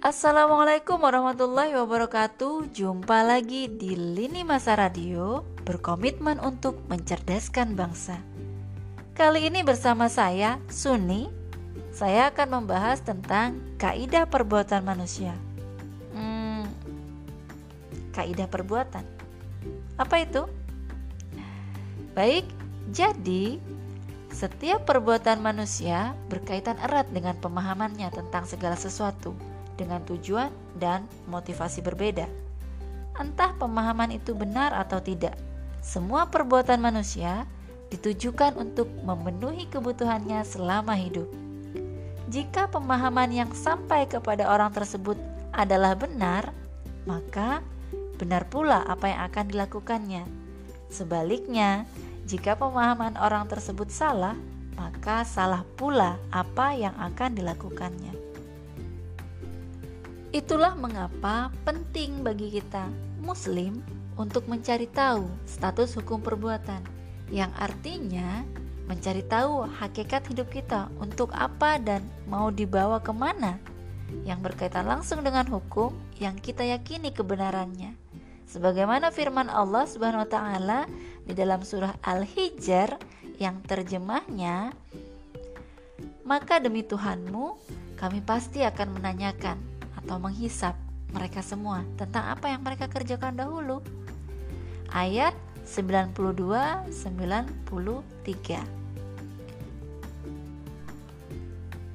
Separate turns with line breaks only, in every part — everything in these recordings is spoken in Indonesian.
Assalamualaikum warahmatullahi wabarakatuh. Jumpa lagi di Lini Masa Radio Berkomitmen untuk mencerdaskan bangsa. Kali ini bersama saya, Suni Saya akan membahas tentang kaidah perbuatan manusia. Hmm, Kaidah perbuatan. Apa itu? Baik, jadi setiap perbuatan manusia berkaitan erat dengan pemahamannya tentang segala sesuatu dengan tujuan dan motivasi berbeda. Entah pemahaman itu benar atau tidak, semua perbuatan manusia ditujukan untuk memenuhi kebutuhannya selama hidup. Jika pemahaman yang sampai kepada orang tersebut adalah benar, maka benar pula apa yang akan dilakukannya. Sebaliknya, jika pemahaman orang tersebut salah, maka salah pula apa yang akan dilakukannya. Itulah mengapa penting bagi kita, Muslim, untuk mencari tahu status hukum perbuatan, yang artinya mencari tahu hakikat hidup kita untuk apa dan mau dibawa ke mana, yang berkaitan langsung dengan hukum yang kita yakini kebenarannya. Sebagaimana firman Allah Subhanahu wa taala di dalam surah Al-Hijr yang terjemahnya maka demi Tuhanmu kami pasti akan menanyakan atau menghisap mereka semua tentang apa yang mereka kerjakan dahulu. Ayat 92 93.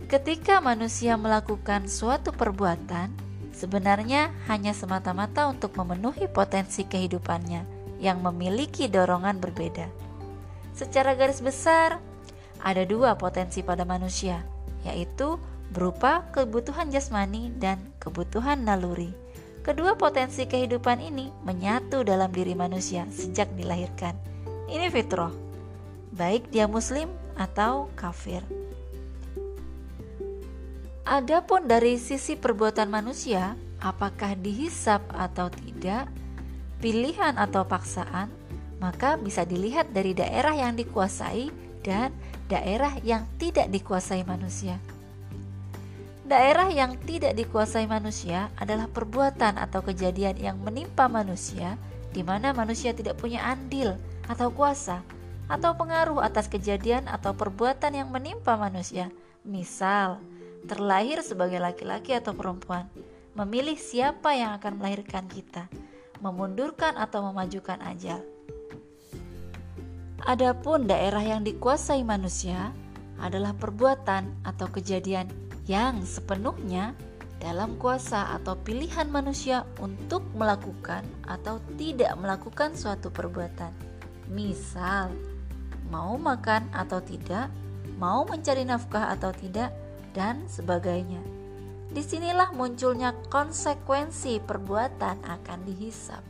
Ketika manusia melakukan suatu perbuatan, sebenarnya hanya semata-mata untuk memenuhi potensi kehidupannya yang memiliki dorongan berbeda. Secara garis besar, ada dua potensi pada manusia, yaitu berupa kebutuhan jasmani dan kebutuhan naluri. Kedua potensi kehidupan ini menyatu dalam diri manusia sejak dilahirkan. Ini fitrah, baik dia muslim atau kafir. Adapun dari sisi perbuatan manusia, apakah dihisap atau tidak, pilihan atau paksaan, maka bisa dilihat dari daerah yang dikuasai dan daerah yang tidak dikuasai manusia. Daerah yang tidak dikuasai manusia adalah perbuatan atau kejadian yang menimpa manusia, di mana manusia tidak punya andil atau kuasa atau pengaruh atas kejadian atau perbuatan yang menimpa manusia. Misal, terlahir sebagai laki-laki atau perempuan, memilih siapa yang akan melahirkan kita, memundurkan atau memajukan ajal. Adapun daerah yang dikuasai manusia adalah perbuatan atau kejadian yang sepenuhnya dalam kuasa atau pilihan manusia untuk melakukan atau tidak melakukan suatu perbuatan. Misal, mau makan atau tidak, mau mencari nafkah atau tidak, dan sebagainya. Di sinilah munculnya konsekuensi perbuatan akan dihisap.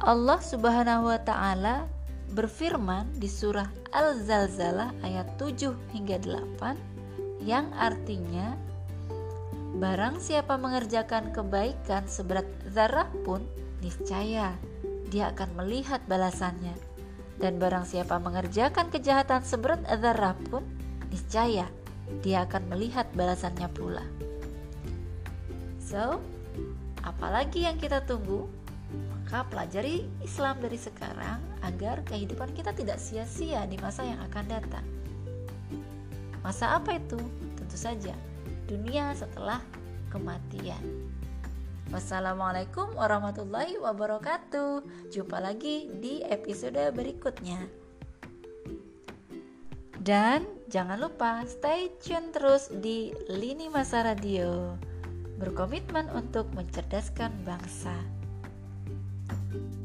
Allah Subhanahu wa taala berfirman di surah Al-Zalzalah ayat 7 hingga 8 yang artinya Barang siapa mengerjakan kebaikan seberat zarah pun niscaya dia akan melihat balasannya dan barang siapa mengerjakan kejahatan seberat zarah pun niscaya dia akan melihat balasannya pula. So, apalagi yang kita tunggu? Maka pelajari Islam dari sekarang agar kehidupan kita tidak sia-sia di masa yang akan datang. Masa apa itu? Tentu saja dunia setelah kematian. Wassalamualaikum warahmatullahi wabarakatuh. Jumpa lagi di episode berikutnya. Dan jangan lupa stay tune terus di Lini Masa Radio. Berkomitmen untuk mencerdaskan bangsa. Música